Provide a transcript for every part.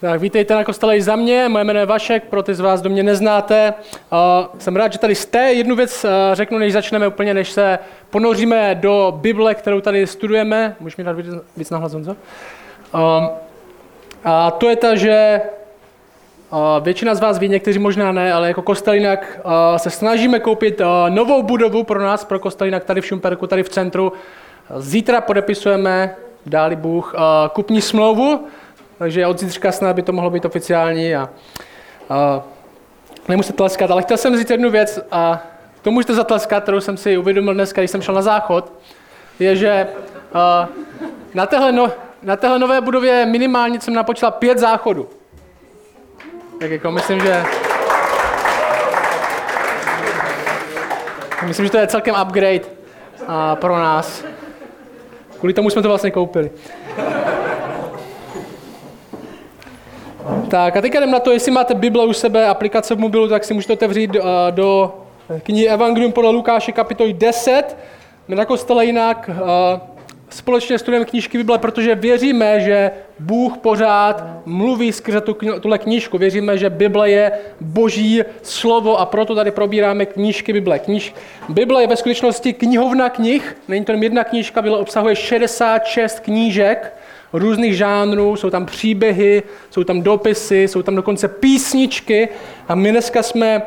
Tak vítejte na kostele i za mě, moje jméno je Vašek, pro ty z vás, kdo mě neznáte. Jsem rád, že tady jste. Jednu věc uh, řeknu, než začneme úplně, než se ponoříme do Bible, kterou tady studujeme. Můžeš mi dát víc, nahlas, Honzo? Um, a to je ta, že uh, většina z vás ví, někteří možná ne, ale jako Kostelinak uh, se snažíme koupit novou budovu pro nás, pro Kostelinak tady v Šumperku, tady v centru. Zítra podepisujeme, dáli Bůh, kupní smlouvu, takže od zítřka snad by to mohlo být oficiální a, a nemusíte tleskat, ale chtěl jsem říct jednu věc a to můžete zatleskat, kterou jsem si uvědomil dneska, když jsem šel na záchod, je, že a, na, téhle no, na téhle nové budově minimálně jsem napočítal pět záchodů. Tak jako myslím, že... Myslím, že to je celkem upgrade a, pro nás. Kvůli tomu jsme to vlastně koupili. Tak a teďka jdem na to, jestli máte Bible u sebe, aplikace v mobilu, tak si můžete otevřít uh, do knihy Evangelium podle Lukáše kapitoly 10. My na kostele jinak uh, společně studujeme knížky Bible, protože věříme, že Bůh pořád mluví skrze tu, tuhle knížku. Věříme, že Bible je boží slovo a proto tady probíráme knížky Bible. Kníž, Bible je ve skutečnosti knihovna knih, není to jen jedna knížka, Bible obsahuje 66 knížek, různých žánrů, jsou tam příběhy, jsou tam dopisy, jsou tam dokonce písničky a my dneska jsme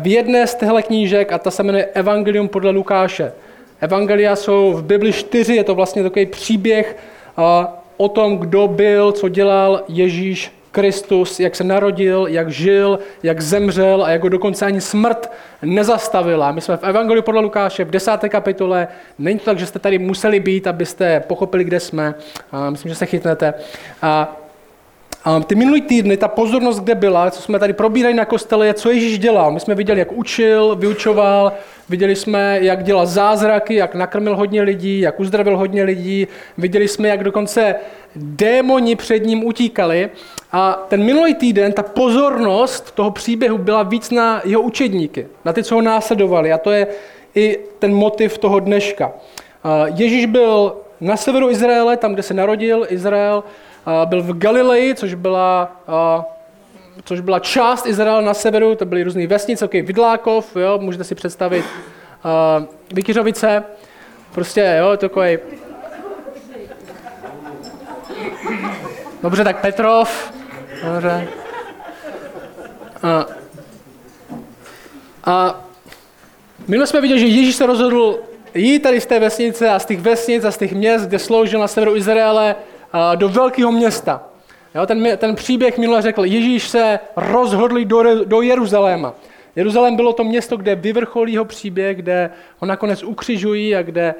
v jedné z těchto knížek a ta se jmenuje Evangelium podle Lukáše. Evangelia jsou v Bibli čtyři, je to vlastně takový příběh o tom, kdo byl, co dělal Ježíš Kristus, jak se narodil, jak žil, jak zemřel a jak ho dokonce ani smrt nezastavila. My jsme v Evangeliu podle Lukáše v desáté kapitole. Není to tak, že jste tady museli být, abyste pochopili, kde jsme. Myslím, že se chytnete. Ty minulý týdny, ta pozornost, kde byla, co jsme tady probírali na kostele, je, co Ježíš dělal. My jsme viděli, jak učil, vyučoval, viděli jsme, jak dělal zázraky, jak nakrmil hodně lidí, jak uzdravil hodně lidí, viděli jsme, jak dokonce démoni před ním utíkali. A ten minulý týden, ta pozornost toho příběhu byla víc na jeho učedníky, na ty, co ho následovali. A to je i ten motiv toho dneška. Ježíš byl na severu Izraele, tam, kde se narodil Izrael, byl v Galileji, což byla, což byla část Izraela na severu, to byly různé vesnice, okay, Vidlákov, jo, můžete si představit Vykyřovice, prostě, jo, takový Dobře, tak Petrov. Dobře. A, a my jsme viděli, že Ježíš se rozhodl jít tady z té vesnice a z těch vesnic a z těch měst, kde sloužil na severu Izraele, do velkého města. Jo, ten, ten příběh minule řekl, Ježíš se rozhodl do, do Jeruzaléma. Jeruzalém bylo to město, kde vyvrcholí jeho příběh, kde ho nakonec ukřižují a kde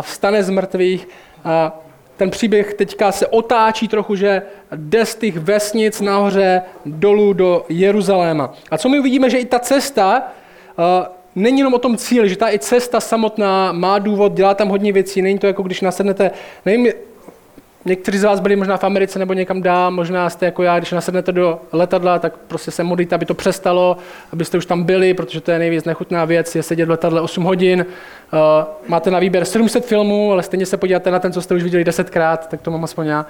vstane z mrtvých. A ten příběh teďka se otáčí trochu, že jde z těch vesnic nahoře dolů do Jeruzaléma. A co my uvidíme, že i ta cesta není jenom o tom cíli, že ta i cesta samotná má důvod, dělá tam hodně věcí, není to jako když nasednete, nevím, Někteří z vás byli možná v Americe nebo někam dál, možná jste jako já, když nasednete do letadla, tak prostě se modlíte, aby to přestalo, abyste už tam byli, protože to je nejvíc nechutná věc, je sedět v letadle 8 hodin. Uh, máte na výběr 700 filmů, ale stejně se podíváte na ten, co jste už viděli 10krát, tak to mám aspoň já,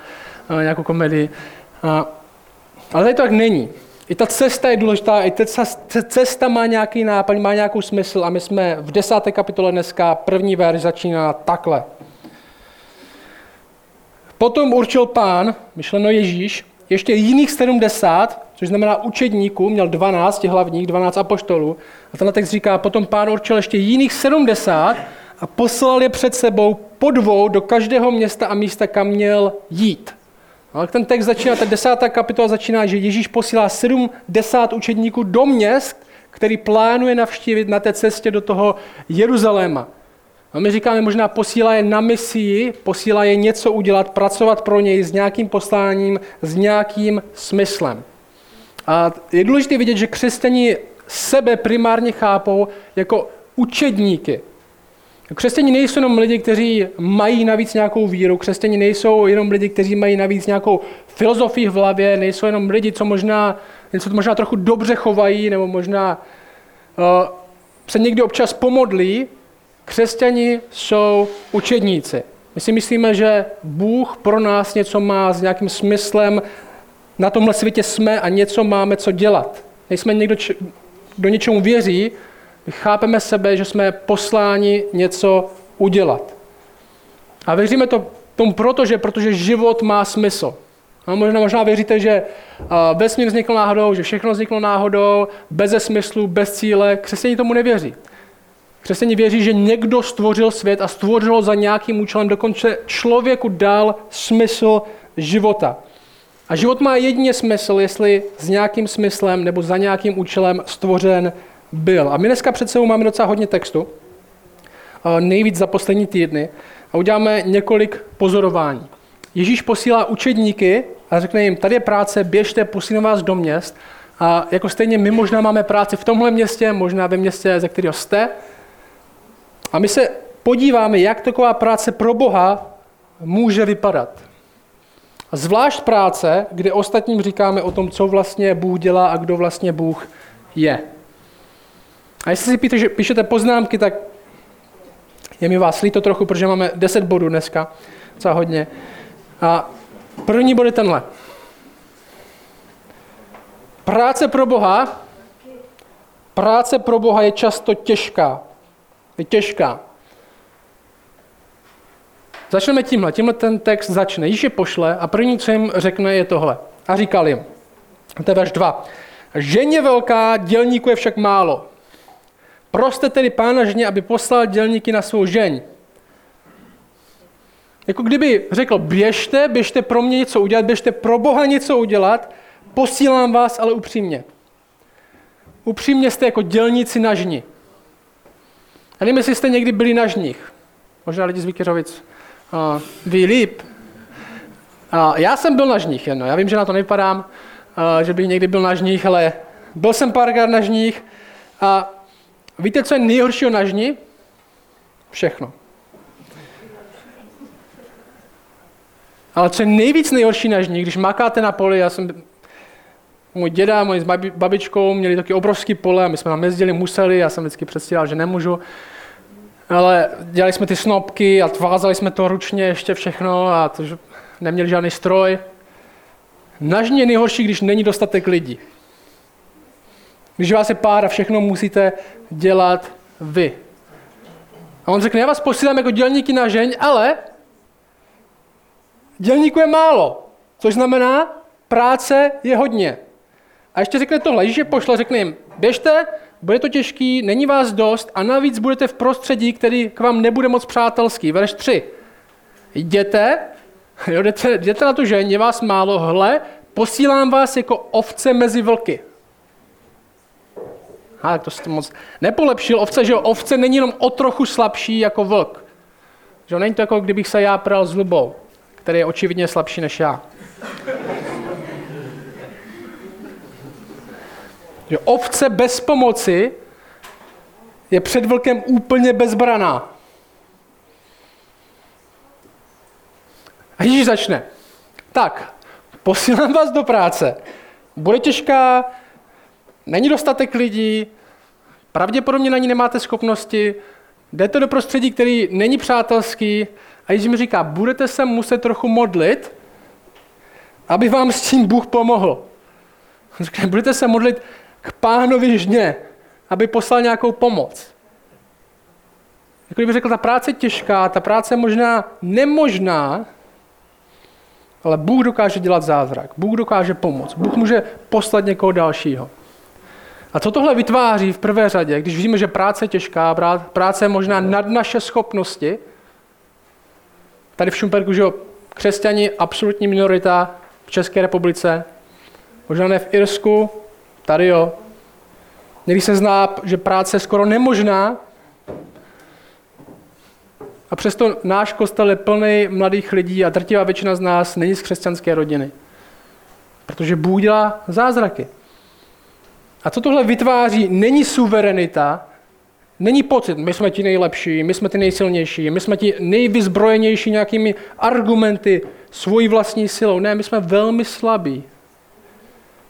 uh, nějakou komedii. Uh, ale tady to tak není. I ta cesta je důležitá, i ta cesta má nějaký náplň, má nějakou smysl a my jsme v desáté kapitole dneska, první verš začíná takhle. Potom určil pán, myšleno Ježíš, ještě jiných 70, což znamená učedníků, měl 12 těch hlavních, 12 apoštolů. A tenhle text říká, potom pán určil ještě jiných 70 a poslal je před sebou po dvou do každého města a místa, kam měl jít. Ale ten text začíná, ta desátá kapitola začíná, že Ježíš posílá 70 učedníků do měst, který plánuje navštívit na té cestě do toho Jeruzaléma. A my říkáme, možná posílá je na misii, posílá je něco udělat, pracovat pro něj s nějakým posláním, s nějakým smyslem. A je důležité vidět, že křesťani sebe primárně chápou jako učedníky. Křesťani nejsou jenom lidi, kteří mají navíc nějakou víru, křesťani nejsou jenom lidi, kteří mají navíc nějakou filozofii v hlavě, nejsou jenom lidi, co možná, něco možná trochu dobře chovají, nebo možná uh, se někdy občas pomodlí, Křesťani jsou učedníci. My si myslíme, že Bůh pro nás něco má s nějakým smyslem na tomhle světě jsme a něco máme co dělat. Nejsme někdo, kdo něčemu věří, my chápeme sebe, že jsme posláni něco udělat. A věříme to tomu proto, že, protože život má smysl. A možná, možná věříte, že vesmír vznikl náhodou, že všechno vzniklo náhodou, bez smyslu, bez cíle. Křesťaní tomu nevěří. Křesťaní věří, že někdo stvořil svět a stvořil za nějakým účelem, dokonce člověku dal smysl života. A život má jedině smysl, jestli s nějakým smyslem nebo za nějakým účelem stvořen byl. A my dneska před sebou máme docela hodně textu, nejvíc za poslední týdny, a uděláme několik pozorování. Ježíš posílá učedníky a řekne jim, tady je práce, běžte, posílám vás do měst. A jako stejně my možná máme práci v tomhle městě, možná ve městě, ze kterého jste. A my se podíváme, jak taková práce pro Boha může vypadat. Zvlášť práce, kde ostatním říkáme o tom, co vlastně Bůh dělá a kdo vlastně Bůh je. A jestli si píšete poznámky, tak je mi vás líto trochu, protože máme 10 bodů dneska, co hodně. A první bod je tenhle. Práce pro Boha, práce pro Boha je často těžká. Je těžká. Začneme tímhle. Tímhle ten text začne. Již je pošle a první, co jim řekne, je tohle. A říkal jim, to je verš 2. Ženě velká, dělníků je však málo. Proste tedy pána ženě, aby poslal dělníky na svou žeň. Jako kdyby řekl, běžte, běžte pro mě něco udělat, běžte pro Boha něco udělat, posílám vás, ale upřímně. Upřímně jste jako dělníci na žni. A nevím, jestli jste někdy byli na žních. Možná lidi z Vykyřovic uh, ví líp. Uh, já jsem byl na žních, jen, já vím, že na to nevypadám, uh, že bych někdy byl na žních, ale byl jsem párkrát na žních a víte, co je nejhoršího na žni? Všechno. Ale co je nejvíc nejhorší na žni, když makáte na poli, já jsem, můj děda, můj s babičkou měli taky obrovský pole a my jsme tam jezdili, museli, já jsem vždycky předstíral, že nemůžu. Ale dělali jsme ty snopky a tvázali jsme to ručně ještě všechno a to, neměli žádný stroj. Na žně je nejhorší, když není dostatek lidí. Když vás je pár a všechno musíte dělat vy. A on řekne, já vás posílám jako dělníky na žeň, ale Dělníků je málo, což znamená, práce je hodně. A ještě řekne tohle, Ježíš je pošle, řekne jim, běžte, bude to těžký, není vás dost a navíc budete v prostředí, který k vám nebude moc přátelský. Verš 3. Jděte, jo, jdete, jděte na tu žen, je vás málo, hle, posílám vás jako ovce mezi vlky. A to jste moc nepolepšil. Ovce, že jo, ovce není jenom o trochu slabší jako vlk. Že jo, není to jako kdybych se já pral s lubou který je očividně slabší než já. Že ovce bez pomoci je před vlkem úplně bezbraná. A Ježíš začne. Tak, posílám vás do práce. Bude těžká, není dostatek lidí, pravděpodobně na ní nemáte schopnosti, jdete do prostředí, který není přátelský, a Ježíš mi říká, budete se muset trochu modlit, aby vám s tím Bůh pomohl. Říká, budete se modlit k pánovi žně, aby poslal nějakou pomoc. Jako kdyby řekl, ta práce je těžká, ta práce je možná nemožná, ale Bůh dokáže dělat zázrak, Bůh dokáže pomoct, Bůh může poslat někoho dalšího. A co tohle vytváří v prvé řadě, když víme, že práce je těžká, práce je možná nad naše schopnosti, tady v Šumperku, že křesťani absolutní minorita v České republice, možná ne v Irsku, tady jo. Někdy se zná, že práce je skoro nemožná, a přesto náš kostel je plný mladých lidí a drtivá většina z nás není z křesťanské rodiny. Protože Bůh dělá zázraky. A co tohle vytváří, není suverenita, Není pocit, my jsme ti nejlepší, my jsme ti nejsilnější, my jsme ti nejvyzbrojenější nějakými argumenty, svojí vlastní silou. Ne, my jsme velmi slabí.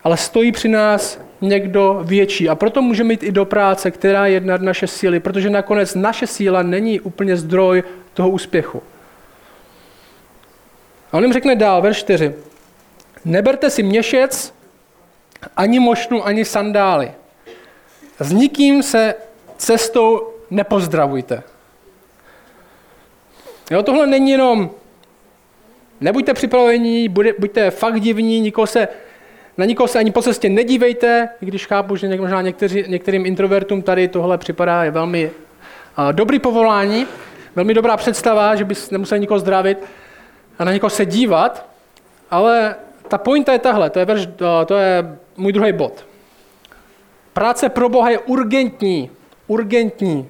Ale stojí při nás někdo větší. A proto můžeme jít i do práce, která je nad naše síly, protože nakonec naše síla není úplně zdroj toho úspěchu. A on jim řekne dál, verš 4. Neberte si měšec, ani mošnu, ani sandály. S nikým se cestou nepozdravujte. Jo, tohle není jenom nebuďte připraveni, buďte fakt divní, nikoho se, na nikoho se ani po cestě nedívejte, když chápu, že možná někteří, některým introvertům tady tohle připadá je velmi dobrý povolání, velmi dobrá představa, že bys nemusel nikoho zdravit a na někoho se dívat, ale ta pointa je tahle, to je, verš, to je můj druhý bod. Práce pro Boha je urgentní, urgentní.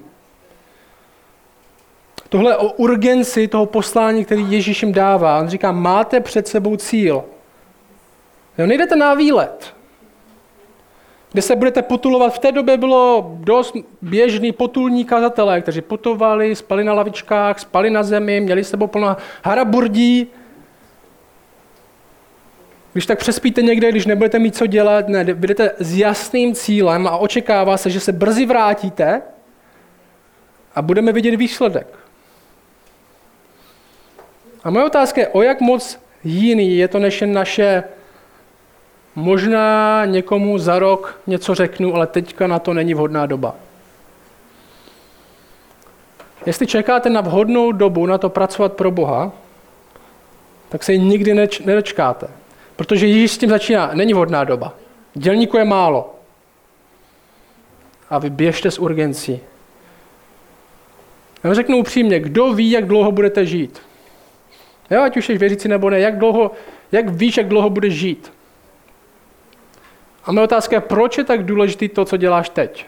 Tohle o urgenci toho poslání, který Ježíš jim dává. On říká, máte před sebou cíl. Jo, nejdete na výlet, kde se budete potulovat. V té době bylo dost běžný potulní kazatelé, kteří putovali, spali na lavičkách, spali na zemi, měli s sebou plno haraburdí. Když tak přespíte někde, když nebudete mít co dělat, ne, budete s jasným cílem a očekává se, že se brzy vrátíte a budeme vidět výsledek. A moje otázka je, o jak moc jiný je to než jen naše možná někomu za rok něco řeknu, ale teďka na to není vhodná doba. Jestli čekáte na vhodnou dobu na to pracovat pro Boha, tak se ji nikdy neč- nedočkáte. Protože Ježíš s tím začíná, není vhodná doba. Dělníku je málo. A vy běžte s urgencí. Já řeknu upřímně, kdo ví, jak dlouho budete žít? Jo, ať už jsi věřící nebo ne, jak, dlouho, jak víš, jak dlouho budeš žít? A moje otázka je, proč je tak důležitý to, co děláš teď?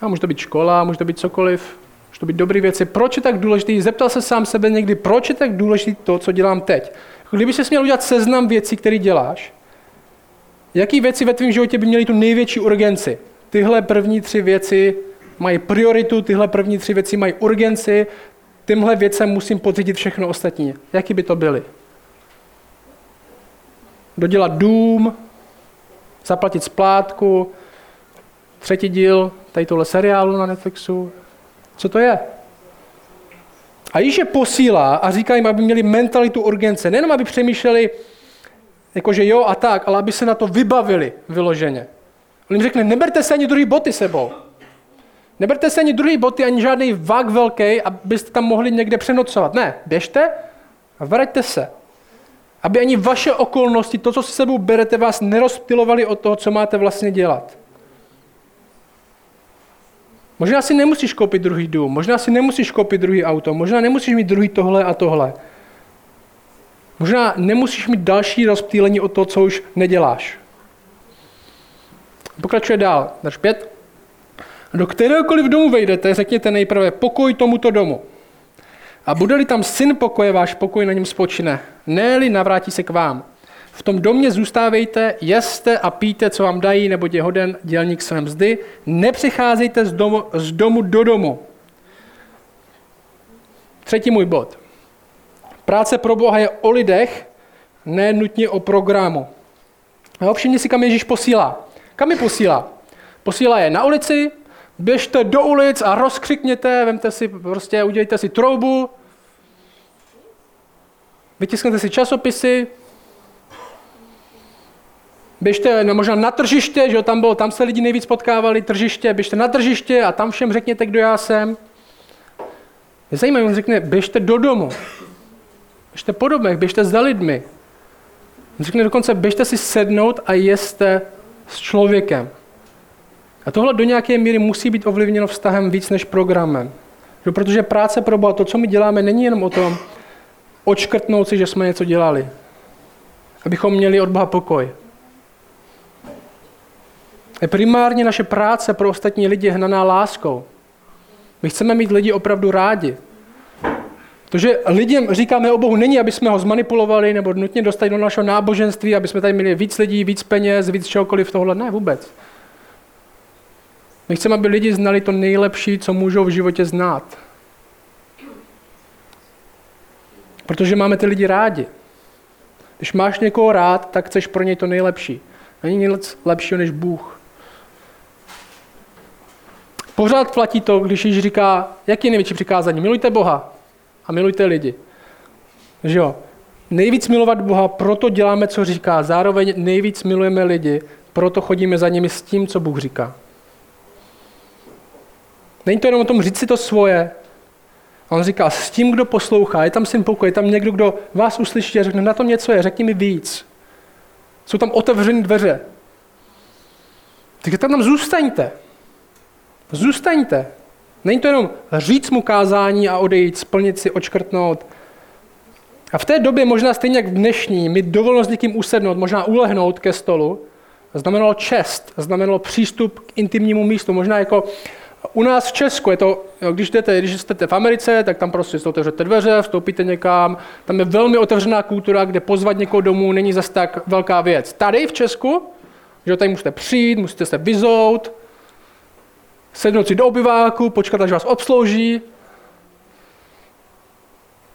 A může to být škola, může to být cokoliv, může to být dobré věci. Proč je tak důležitý? Zeptal se sám sebe někdy, proč je tak důležitý to, co dělám teď? Kdyby se měl udělat seznam věcí, které děláš, jaký věci ve tvém životě by měly tu největší urgenci? Tyhle první tři věci mají prioritu, tyhle první tři věci mají urgenci, Tymhle věcem musím podřídit všechno ostatní. Jaký by to byly? Dodělat dům, zaplatit splátku, třetí díl tady tohle seriálu na Netflixu. Co to je? A již je posílá a říká jim, aby měli mentalitu urgence. Nejenom, aby přemýšleli, jakože jo a tak, ale aby se na to vybavili vyloženě. On jim řekne, neberte se ani druhý boty sebou. Neberte se ani druhý boty, ani žádný vák velký, abyste tam mohli někde přenocovat. Ne, běžte a vraťte se. Aby ani vaše okolnosti, to, co si sebou berete, vás nerozptilovali od toho, co máte vlastně dělat. Možná si nemusíš koupit druhý dům, možná si nemusíš koupit druhý auto, možná nemusíš mít druhý tohle a tohle. Možná nemusíš mít další rozptýlení o to, co už neděláš. Pokračuje dál, drž pět. Do kteréhokoliv domu vejdete, řekněte nejprve pokoj tomuto domu. A bude-li tam syn pokoje, váš pokoj na něm spočine. Ne-li navrátí se k vám. V tom domě zůstávejte, jeste a píte, co vám dají, nebo je hoden dělník své mzdy. Nepřicházejte z domu, z domu do domu. Třetí můj bod. Práce pro Boha je o lidech, ne nutně o programu. A všimni si, kam Ježíš posílá. Kam je posílá? Posílá je na ulici, Běžte do ulic a rozkřikněte, vemte si, prostě udělejte si troubu, vytiskněte si časopisy, běžte no, možná na tržiště, že jo, tam, bylo, tam se lidi nejvíc potkávali, tržiště, běžte na tržiště a tam všem řekněte, kdo já jsem. Je zajímavé, on řekne, běžte do domu, běžte po domech, běžte za lidmi. On řekne dokonce, běžte si sednout a jeste s člověkem. A tohle do nějaké míry musí být ovlivněno vztahem víc než programem. No, protože práce pro Boha, to, co my děláme, není jenom o tom očkrtnout si, že jsme něco dělali. Abychom měli od Boha pokoj. Je primárně naše práce pro ostatní lidi hnaná láskou. My chceme mít lidi opravdu rádi. To, že lidem říkáme o Bohu, není, aby jsme ho zmanipulovali nebo nutně dostali do našeho náboženství, aby jsme tady měli víc lidí, víc peněz, víc čehokoliv tohle. Ne, vůbec. My chceme, aby lidi znali to nejlepší, co můžou v životě znát. Protože máme ty lidi rádi. Když máš někoho rád, tak chceš pro něj to nejlepší. Není nic lepšího než Bůh. Pořád platí to, když Ježíš říká, jaký je největší přikázání? Milujte Boha a milujte lidi. Že jo? nejvíc milovat Boha, proto děláme, co říká. Zároveň nejvíc milujeme lidi, proto chodíme za nimi s tím, co Bůh říká. Není to jenom o tom říct si to svoje. A on říká, s tím, kdo poslouchá, je tam syn pokoj, je tam někdo, kdo vás uslyší a řekne, na tom něco je, řekni mi víc. Jsou tam otevřené dveře. Takže tam zůstaňte. Zůstaňte. Není to jenom říct mu kázání a odejít, splnit si, očkrtnout. A v té době, možná stejně jak v dnešní, mi dovolnost někým usednout, možná ulehnout ke stolu, znamenalo čest, znamenalo přístup k intimnímu místu. Možná jako u nás v Česku je to, když jdete, když jste v Americe, tak tam prostě si otevřete dveře, vstoupíte někam, tam je velmi otevřená kultura, kde pozvat někoho domů není zase tak velká věc. Tady v Česku, že tady musíte přijít, musíte se vyzout, sednout si do obyváku, počkat, až vás obslouží.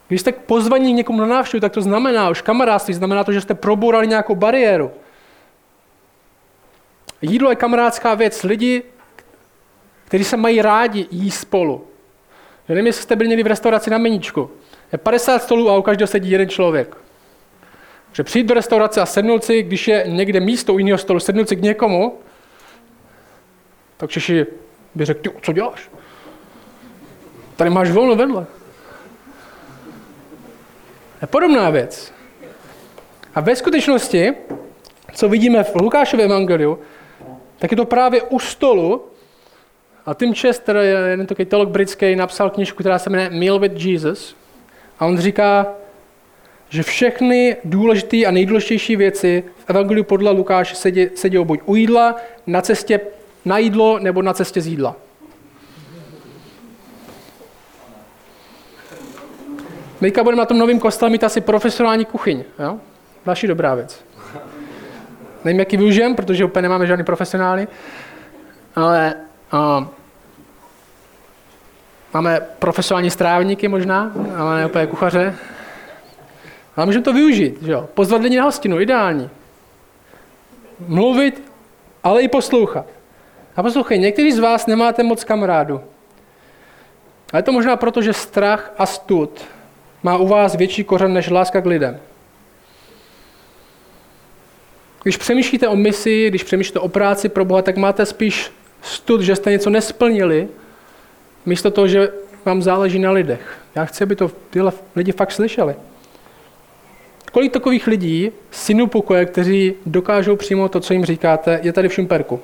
Když jste pozvaní někomu na návštěvu, tak to znamená už kamarádství, znamená to, že jste probourali nějakou bariéru. Jídlo je kamarádská věc. Lidi, kteří se mají rádi, jí spolu. Já nevím, jestli jste byli někdy v restauraci na meničku. Je 50 stolů a u každého sedí jeden člověk. Že přijít do restaurace a sednout si, když je někde místo u jiného stolu, sednout si k někomu, tak Češi by řekl, co děláš? Tady máš volno vedle. Je podobná věc. A ve skutečnosti, co vidíme v Lukášově evangeliu, tak je to právě u stolu. A Tim Chester, jeden takový teolog britský, napsal knižku, která se jmenuje Meal with Jesus. A on říká, že všechny důležité a nejdůležitější věci v Evangeliu podle Lukáše sedí, sedí buď u jídla, na cestě na jídlo nebo na cestě z jídla. Teďka budeme na tom novém kostele mít asi profesionální kuchyň. Jo? Další dobrá věc. Nevím, jaký využijem, protože úplně nemáme žádný profesionály, ale uh, máme profesionální strávníky možná, ale ne úplně kuchaře. Ale můžeme to využít, že jo? Pozvat lidi na hostinu, ideální. Mluvit, ale i poslouchat. A poslouchej, někteří z vás nemáte moc kamarádu. A je to možná proto, že strach a stud má u vás větší kořen než láska k lidem. Když přemýšlíte o misi, když přemýšlíte o práci pro Boha, tak máte spíš stud, že jste něco nesplnili, místo toho, že vám záleží na lidech. Já chci, aby to tyhle lidi fakt slyšeli. Kolik takových lidí, synů pokoje, kteří dokážou přijmout to, co jim říkáte, je tady v Šumperku?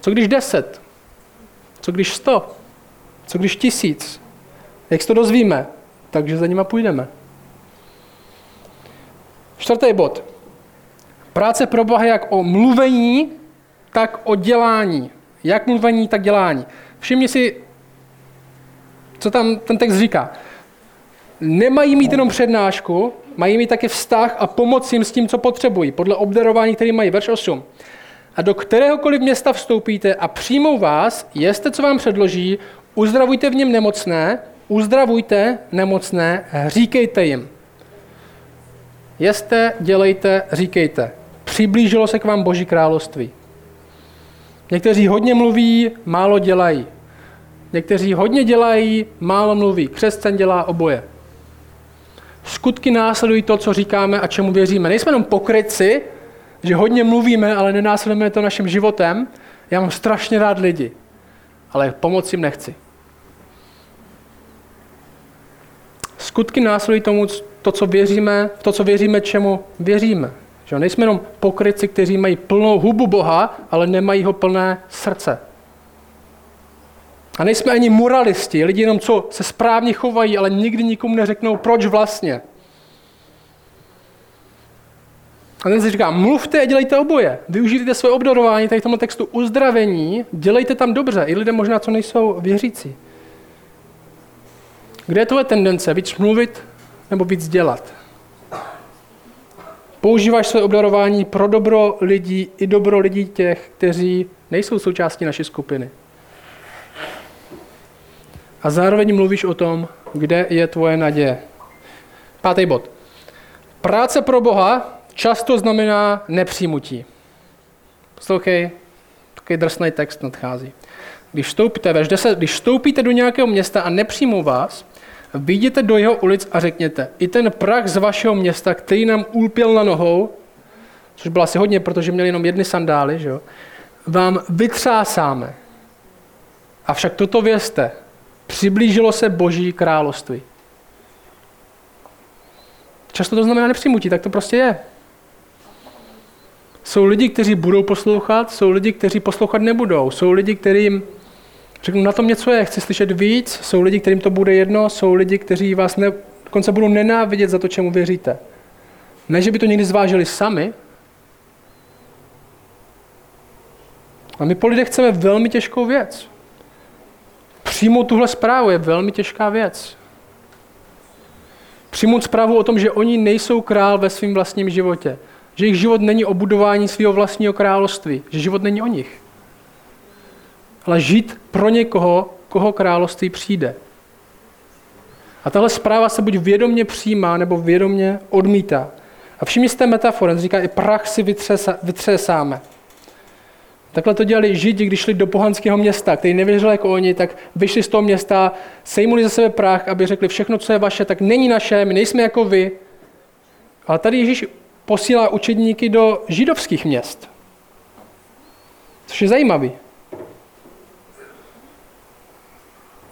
Co když deset? Co když sto? Co když tisíc? Jak se to dozvíme? Takže za nima půjdeme. Čtvrtý bod. Práce pro Boha jak o mluvení, tak o dělání. Jak mluvení, tak dělání. Všimni si, co tam ten text říká. Nemají mít jenom přednášku, mají mít také vztah a pomoc jim s tím, co potřebují, podle obdarování, který mají. Verš 8 a do kteréhokoliv města vstoupíte a přijmou vás, jeste, co vám předloží, uzdravujte v něm nemocné, uzdravujte nemocné, říkejte jim. Jeste, dělejte, říkejte. Přiblížilo se k vám Boží království. Někteří hodně mluví, málo dělají. Někteří hodně dělají, málo mluví. Křesťan dělá oboje. Skutky následují to, co říkáme a čemu věříme. Nejsme jenom pokryci, že hodně mluvíme, ale nenásledujeme to naším životem. Já mám strašně rád lidi, ale pomoct jim nechci. Skutky následují tomu, to, co věříme, to, co věříme, čemu věříme. Že nejsme jenom pokryci, kteří mají plnou hubu Boha, ale nemají ho plné srdce. A nejsme ani moralisti, lidi jenom co se správně chovají, ale nikdy nikomu neřeknou, proč vlastně. A ten si říká, mluvte a dělejte oboje. Využijte své obdarování tady v tomto textu uzdravení, dělejte tam dobře, i lidé možná, co nejsou věřící. Kde je tvoje tendence? Víc mluvit nebo víc dělat? Používáš své obdarování pro dobro lidí i dobro lidí těch, kteří nejsou součástí naší skupiny. A zároveň mluvíš o tom, kde je tvoje naděje. Pátý bod. Práce pro Boha často znamená nepřijmutí. Poslouchej, takový drsný text nadchází. Když vstoupíte, 10, když vstoupíte do nějakého města a nepřijmou vás, Vidíte do jeho ulic a řekněte, i ten prach z vašeho města, který nám ulpěl na nohou, což bylo asi hodně, protože měli jenom jedny sandály, že jo, vám vytřásáme. Avšak toto vězte, přiblížilo se Boží království. Často to znamená nepřijmutí, tak to prostě je. Jsou lidi, kteří budou poslouchat, jsou lidi, kteří poslouchat nebudou. Jsou lidi, kterým řeknu, na tom něco je, chci slyšet víc, jsou lidi, kterým to bude jedno, jsou lidi, kteří vás ne, dokonce budou nenávidět za to, čemu věříte. Ne, že by to někdy zvážili sami, a my po lidech chceme velmi těžkou věc. Přijmout tuhle zprávu je velmi těžká věc. Přijmout zprávu o tom, že oni nejsou král ve svém vlastním životě. Že jejich život není o budování svého vlastního království. Že život není o nich. Ale žít pro někoho, koho království přijde. A tahle zpráva se buď vědomně přijímá, nebo vědomně odmítá. A všimni si té metafory, říká, i prach si vytřesáme. Takhle to dělali Židi, když šli do pohanského města, který nevěřil jako oni, tak vyšli z toho města, sejmuli za sebe prach, aby řekli, všechno, co je vaše, tak není naše, my nejsme jako vy. Ale tady Ježíš posílá učedníky do židovských měst. Což je zajímavý.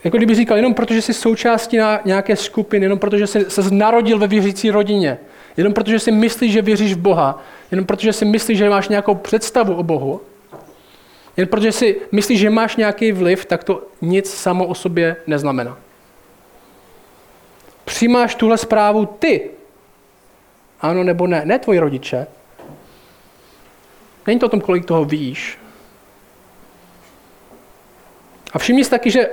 Jako kdyby říkal, jenom protože jsi součástí na nějaké skupiny, jenom protože jsi se narodil ve věřící rodině, jenom protože si myslíš, že věříš v Boha, jenom protože si myslíš, že máš nějakou představu o Bohu, jen protože si myslíš, že máš nějaký vliv, tak to nic samo o sobě neznamená. Přijímáš tuhle zprávu ty. Ano nebo ne. Ne tvoji rodiče. Není to o tom, kolik toho víš. A všimni si taky, že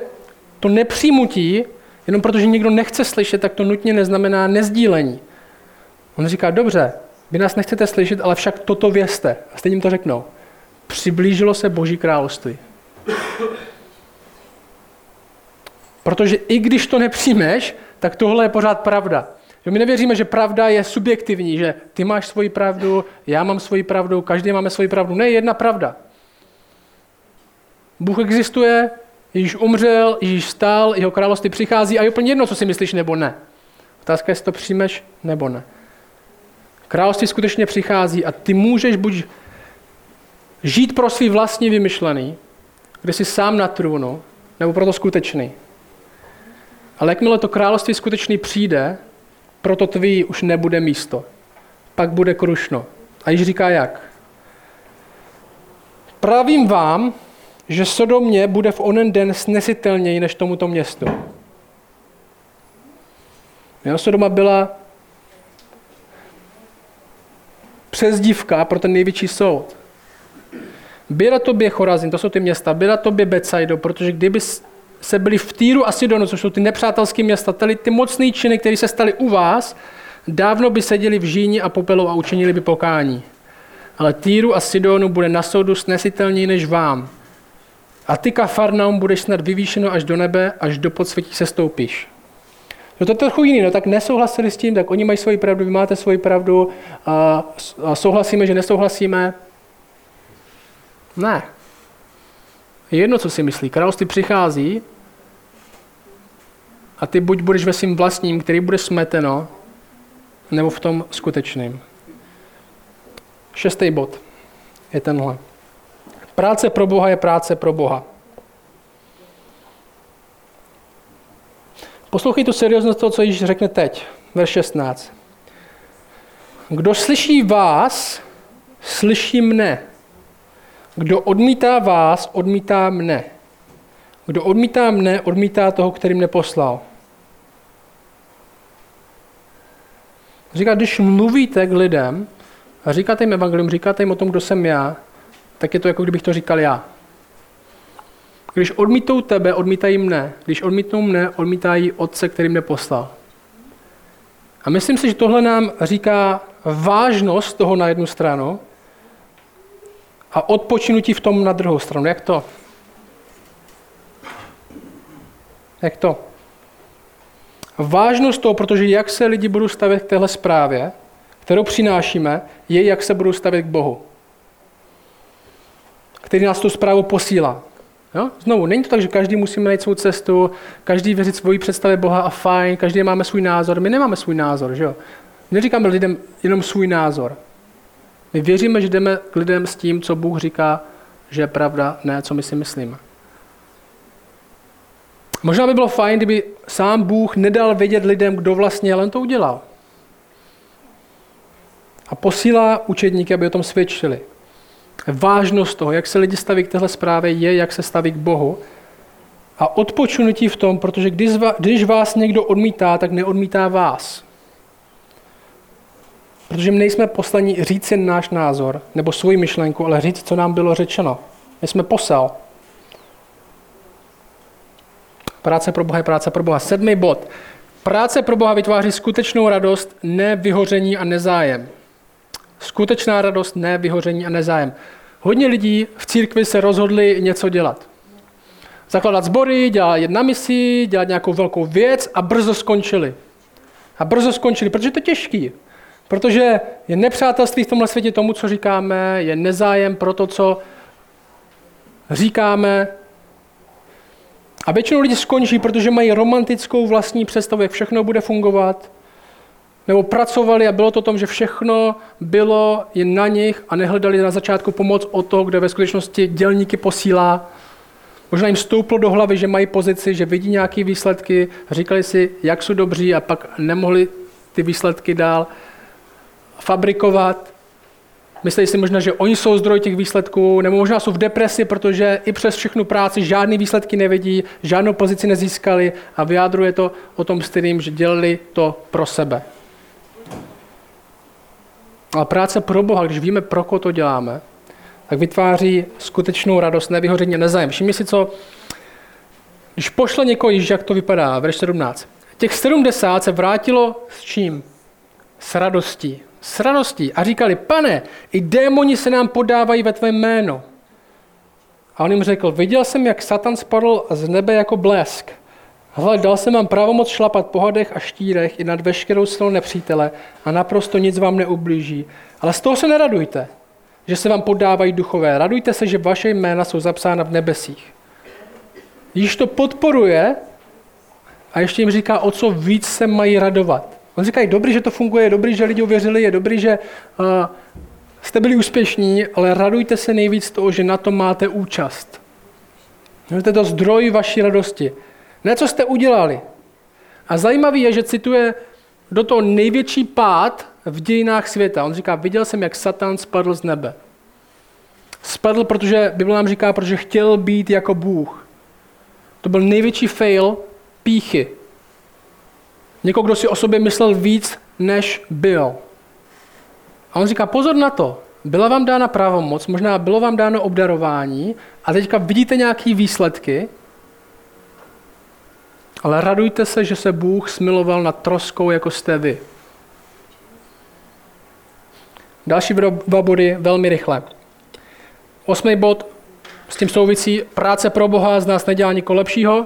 to nepřijmutí, jenom protože někdo nechce slyšet, tak to nutně neznamená nezdílení. On říká, dobře, vy nás nechcete slyšet, ale však toto vězte. A stejně jim to řeknou přiblížilo se Boží království. Protože i když to nepřijmeš, tak tohle je pořád pravda. Že my nevěříme, že pravda je subjektivní, že ty máš svoji pravdu, já mám svoji pravdu, každý máme svoji pravdu. Ne, jedna pravda. Bůh existuje, Ježíš umřel, Ježíš stál, jeho království přichází a je úplně jedno, co si myslíš nebo ne. Otázka je, jestli to přijmeš nebo ne. Království skutečně přichází a ty můžeš buď Žít pro svý vlastní vymyšlený, kde jsi sám na trůnu, nebo pro to skutečný. Ale jakmile to království skutečný přijde, proto tvý už nebude místo. Pak bude krušno. A již říká jak? Pravím vám, že Sodomě bude v onen den snesitelněji než tomuto městu. Jo, Sodoma byla přezdívka pro ten největší soud. Byla tobě Chorazin, to jsou ty města, byla tobě Becajdo, protože kdyby se byli v Týru a Sidonu, což jsou ty nepřátelské města, tady ty mocné činy, které se staly u vás, dávno by seděli v žíni a popelu a učinili by pokání. Ale Týru a Sidonu bude na soudu snesitelněji než vám. A ty, Kafarnaum, budeš snad vyvýšeno až do nebe, až do podsvětí se stoupíš. No to je trochu jiný, no tak nesouhlasili s tím, tak oni mají svoji pravdu, vy máte svoji pravdu, a, a souhlasíme, že nesouhlasíme. Ne. Je jedno, co si myslí. Království přichází a ty buď budeš ve svým vlastním, který bude smeteno, nebo v tom skutečným. Šestý bod je tenhle. Práce pro Boha je práce pro Boha. Poslouchej tu serióznost toho, co již řekne teď, verš 16. Kdo slyší vás, slyší mne. Kdo odmítá vás, odmítá mne. Kdo odmítá mne, odmítá toho, který mne poslal. Říká, když mluvíte k lidem a říkáte jim evangelium, říkáte jim o tom, kdo jsem já, tak je to jako kdybych to říkal já. Když odmítou tebe, odmítají mne. Když odmítnou mne, odmítají otce, který mne poslal. A myslím si, že tohle nám říká vážnost toho na jednu stranu, a odpočinutí v tom na druhou stranu. Jak to? Jak to? Vážnost toho, protože jak se lidi budou stavět k téhle zprávě, kterou přinášíme, je, jak se budou stavět k Bohu, který nás tu zprávu posílá. Jo? Znovu, není to tak, že každý musíme najít svou cestu, každý věřit svoji představě Boha a fajn, každý máme svůj názor. My nemáme svůj názor, že jo? Neříkáme lidem jenom svůj názor. My věříme, že jdeme k lidem s tím, co Bůh říká, že je pravda, ne co my si myslíme. Možná by bylo fajn, kdyby sám Bůh nedal vědět lidem, kdo vlastně len to udělal. A posílá učedníky, aby o tom svědčili. Vážnost toho, jak se lidi staví k téhle zprávě, je, jak se staví k Bohu. A odpočunutí v tom, protože když vás někdo odmítá, tak neodmítá vás. Protože my nejsme poslaní říct si náš názor nebo svoji myšlenku, ale říct, co nám bylo řečeno. My jsme posel. Práce pro Boha je práce pro Boha. Sedmý bod. Práce pro Boha vytváří skutečnou radost, ne vyhoření a nezájem. Skutečná radost, ne vyhoření a nezájem. Hodně lidí v církvi se rozhodli něco dělat. Zakládat sbory, dělat jedna misi, dělat nějakou velkou věc a brzo skončili. A brzo skončili, protože to je těžký. Protože je nepřátelství v tomhle světě tomu, co říkáme, je nezájem pro to, co říkáme. A většinou lidi skončí, protože mají romantickou vlastní představu, jak všechno bude fungovat. Nebo pracovali a bylo to o tom, že všechno bylo jen na nich a nehledali na začátku pomoc o to, kde ve skutečnosti dělníky posílá. Možná jim stouplo do hlavy, že mají pozici, že vidí nějaké výsledky, říkali si, jak jsou dobří a pak nemohli ty výsledky dál fabrikovat. Myslí si možná, že oni jsou zdroj těch výsledků, nebo možná jsou v depresi, protože i přes všechnu práci žádné výsledky nevidí, žádnou pozici nezískali a vyjádruje to o tom stejným, že dělali to pro sebe. Ale práce pro Boha, když víme, pro koho to děláme, tak vytváří skutečnou radost, nevyhoření a nezájem. Všimni si, co, když pošle někoho, již jak to vypadá, verš 17. Těch 70 se vrátilo s čím? S radostí s radostí a říkali, pane, i démoni se nám podávají ve tvém jméno. A on jim řekl, viděl jsem, jak Satan spadl z nebe jako blesk. Hle, dal jsem vám pravomoc šlapat po hadech a štírech i nad veškerou silou nepřítele a naprosto nic vám neublíží. Ale z toho se neradujte, že se vám podávají duchové. Radujte se, že vaše jména jsou zapsána v nebesích. Již to podporuje a ještě jim říká, o co víc se mají radovat. On říká, je dobrý, že to funguje, je dobrý, že lidi uvěřili, je dobrý, že uh, jste byli úspěšní, ale radujte se nejvíc toho, že na to máte účast. Je to zdroj vaší radosti. Ne, co jste udělali. A zajímavý je, že cituje do toho největší pád v dějinách světa. On říká, viděl jsem, jak Satan spadl z nebe. Spadl, protože Bible nám říká, protože chtěl být jako Bůh. To byl největší fail píchy. Někoho, kdo si o sobě myslel víc, než byl. A on říká, pozor na to, byla vám dána pravomoc, možná bylo vám dáno obdarování a teďka vidíte nějaké výsledky, ale radujte se, že se Bůh smiloval nad troskou, jako jste vy. Další dva body velmi rychle. Osmý bod s tím souvisí. Práce pro Boha z nás nedělá nikoho lepšího.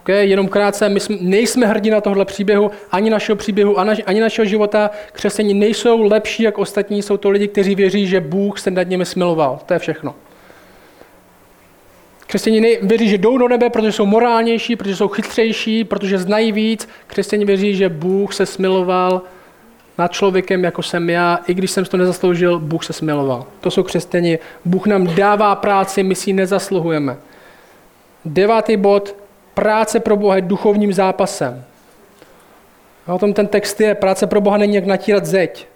Okay? Jenom krátce, my jsme, nejsme hrdí na tohle příběhu, ani našeho příběhu, ani našeho života. Křesťané nejsou lepší jak ostatní, jsou to lidi, kteří věří, že Bůh se nad nimi smiloval. To je všechno. Křesťané věří, že jdou do nebe, protože jsou morálnější, protože jsou chytřejší, protože znají víc. Křesťané věří, že Bůh se smiloval nad člověkem, jako jsem já, i když jsem to nezasloužil, Bůh se smiloval. To jsou křesťani. Bůh nám dává práci, my si ji nezasluhujeme. Devátý bod, práce pro Boha je duchovním zápasem. A o tom ten text je. Práce pro Boha není jak natírat zeď.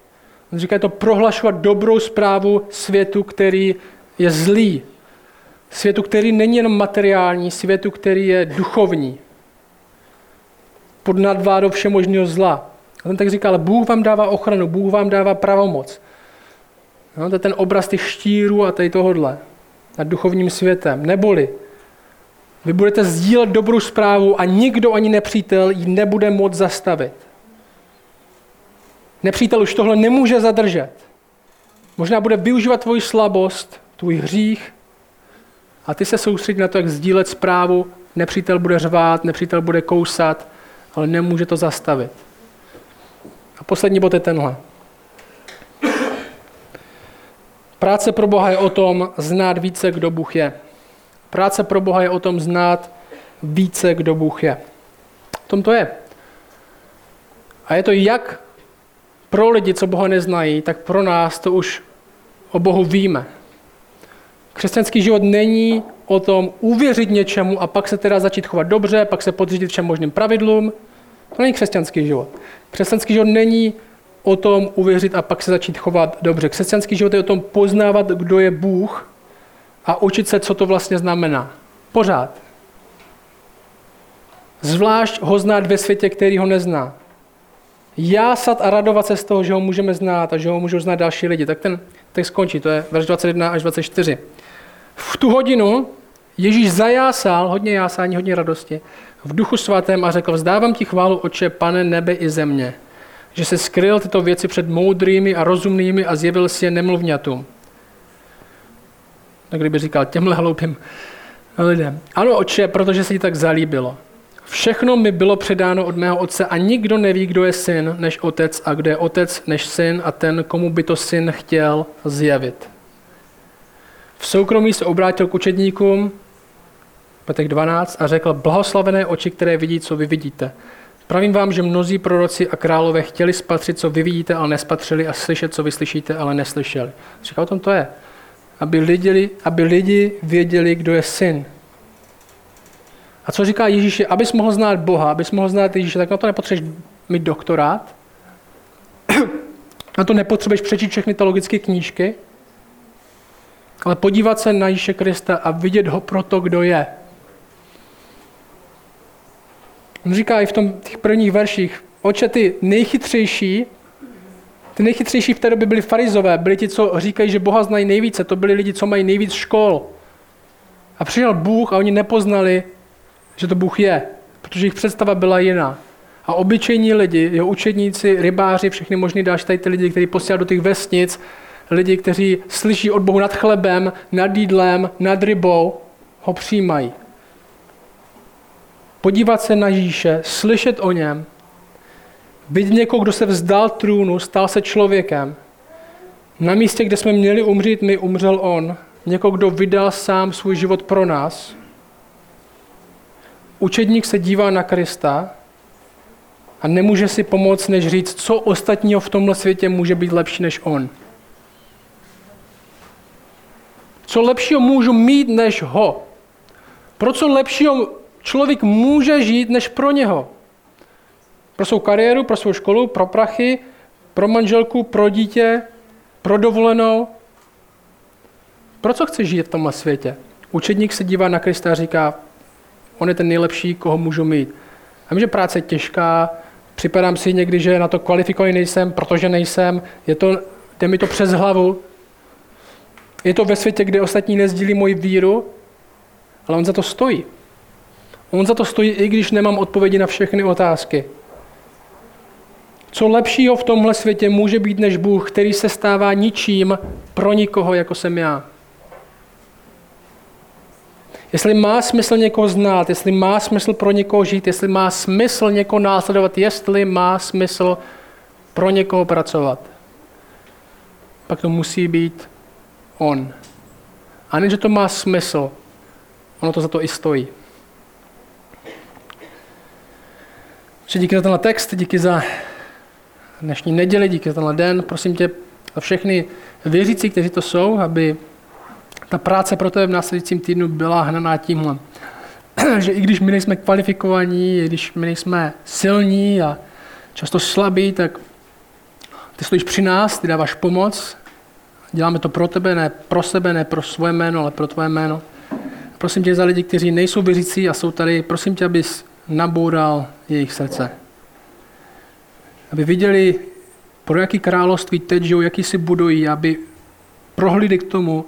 On říká, to prohlašovat dobrou zprávu světu, který je zlý. Světu, který není jenom materiální, světu, který je duchovní. Pod nadvládou všemožného zla. A ten tak říká, ale Bůh vám dává ochranu, Bůh vám dává pravomoc. No, to je ten obraz těch štírů a tady tohodle. Nad duchovním světem. Neboli vy budete sdílet dobrou zprávu a nikdo ani nepřítel ji nebude moct zastavit. Nepřítel už tohle nemůže zadržet. Možná bude využívat tvoji slabost, tvůj hřích a ty se soustředí na to, jak sdílet zprávu. Nepřítel bude řvát, nepřítel bude kousat, ale nemůže to zastavit. A poslední bod je tenhle. Práce pro Boha je o tom znát více, kdo Bůh je. Práce pro Boha je o tom znát více, kdo Bůh je. V tom to je. A je to jak pro lidi, co Boha neznají, tak pro nás to už o Bohu víme. Křesťanský život není o tom uvěřit něčemu a pak se teda začít chovat dobře, pak se podřídit všem možným pravidlům. To není křesťanský život. Křesťanský život není o tom uvěřit a pak se začít chovat dobře. Křesťanský život je o tom poznávat, kdo je Bůh a učit se, co to vlastně znamená. Pořád. Zvlášť ho znát ve světě, který ho nezná. Jásat a radovat se z toho, že ho můžeme znát a že ho můžou znát další lidi. Tak ten text skončí, to je verš 21 až 24. V tu hodinu Ježíš zajásal, hodně jásání, hodně radosti, v duchu svatém a řekl, vzdávám ti chválu, oče, pane nebe i země, že se skryl tyto věci před moudrými a rozumnými a zjevil si je nemluvňatům. Tak kdyby říkal těmhle hloupým lidem. Ano, oče, protože se ti tak zalíbilo. Všechno mi bylo předáno od mého otce a nikdo neví, kdo je syn než otec a kdo je otec než syn a ten, komu by to syn chtěl zjevit. V soukromí se obrátil k učedníkům, Petek 12, a řekl, blahoslavené oči, které vidí, co vy vidíte. Pravím vám, že mnozí proroci a králové chtěli spatřit, co vy vidíte, ale nespatřili a slyšet, co vy slyšíte, ale neslyšeli. Říká o tom to je. Aby lidi, aby lidi věděli, kdo je syn. A co říká Ježíš, abys mohl znát Boha, abys mohl znát Ježíše, tak na to nepotřebuješ mít doktorát, na to nepotřebuješ přečíst všechny teologické knížky, ale podívat se na Ježíše Krista a vidět ho pro to, kdo je. On říká i v tom, těch prvních verších, oče, ty nejchytřejší, ty nejchytřejší v té době byli farizové, byli ti, co říkají, že Boha znají nejvíce, to byli lidi, co mají nejvíc škol. A přijel Bůh a oni nepoznali, že to Bůh je, protože jejich představa byla jiná. A obyčejní lidi, jeho učedníci, rybáři, všechny možný další tady ty lidi, kteří posílají do těch vesnic, lidi, kteří slyší od Bohu nad chlebem, nad jídlem, nad rybou, ho přijímají. Podívat se na Ježíše, slyšet o něm, vidět někoho, kdo se vzdal trůnu, stal se člověkem. Na místě, kde jsme měli umřít, my umřel on. Někoho, kdo vydal sám svůj život pro nás. Učedník se dívá na Krista a nemůže si pomoct, než říct, co ostatního v tomhle světě může být lepší než on. Co lepšího můžu mít než ho? Pro co lepšího člověk může žít než pro něho? Pro svou kariéru, pro svou školu, pro prachy, pro manželku, pro dítě, pro dovolenou. Pro co chce žít v tomhle světě? Učedník se dívá na Krista a říká, on je ten nejlepší, koho můžu mít. A vím, že práce je těžká, připadám si někdy, že na to kvalifikovaný nejsem, protože nejsem, je to, jde mi to přes hlavu. Je to ve světě, kde ostatní nezdílí moji víru, ale on za to stojí. On za to stojí, i když nemám odpovědi na všechny otázky. Co lepšího v tomhle světě může být než Bůh, který se stává ničím pro nikoho, jako jsem já? Jestli má smysl někoho znát, jestli má smysl pro někoho žít, jestli má smysl někoho následovat, jestli má smysl pro někoho pracovat, pak to musí být on. A než to má smysl, ono to za to i stojí. Takže díky za tenhle text, díky za dnešní neděli, díky za tenhle den. Prosím tě za všechny věřící, kteří to jsou, aby ta práce pro tebe v následujícím týdnu byla hnaná tímhle. že i když my nejsme kvalifikovaní, i když my nejsme silní a často slabí, tak ty stojíš při nás, ty dáváš pomoc. Děláme to pro tebe, ne pro sebe, ne pro svoje jméno, ale pro tvoje jméno. Prosím tě za lidi, kteří nejsou věřící a jsou tady, prosím tě, abys naboural jejich srdce. Aby viděli, pro jaký království teď žijou, jaký si budují, aby prohlídli k tomu,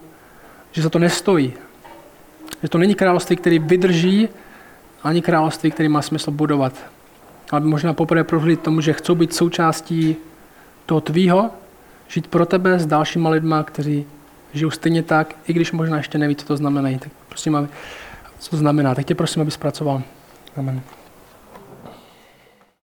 že za to nestojí. Že to není království, který vydrží, ani království, který má smysl budovat. Ale možná poprvé prohlídli tomu, že chcou být součástí toho tvýho, žít pro tebe s dalšíma lidma, kteří žijou stejně tak, i když možná ještě neví, co to znamená. Tak prosím, aby, co to znamená. Tak tě prosím, aby zpracoval. Amen.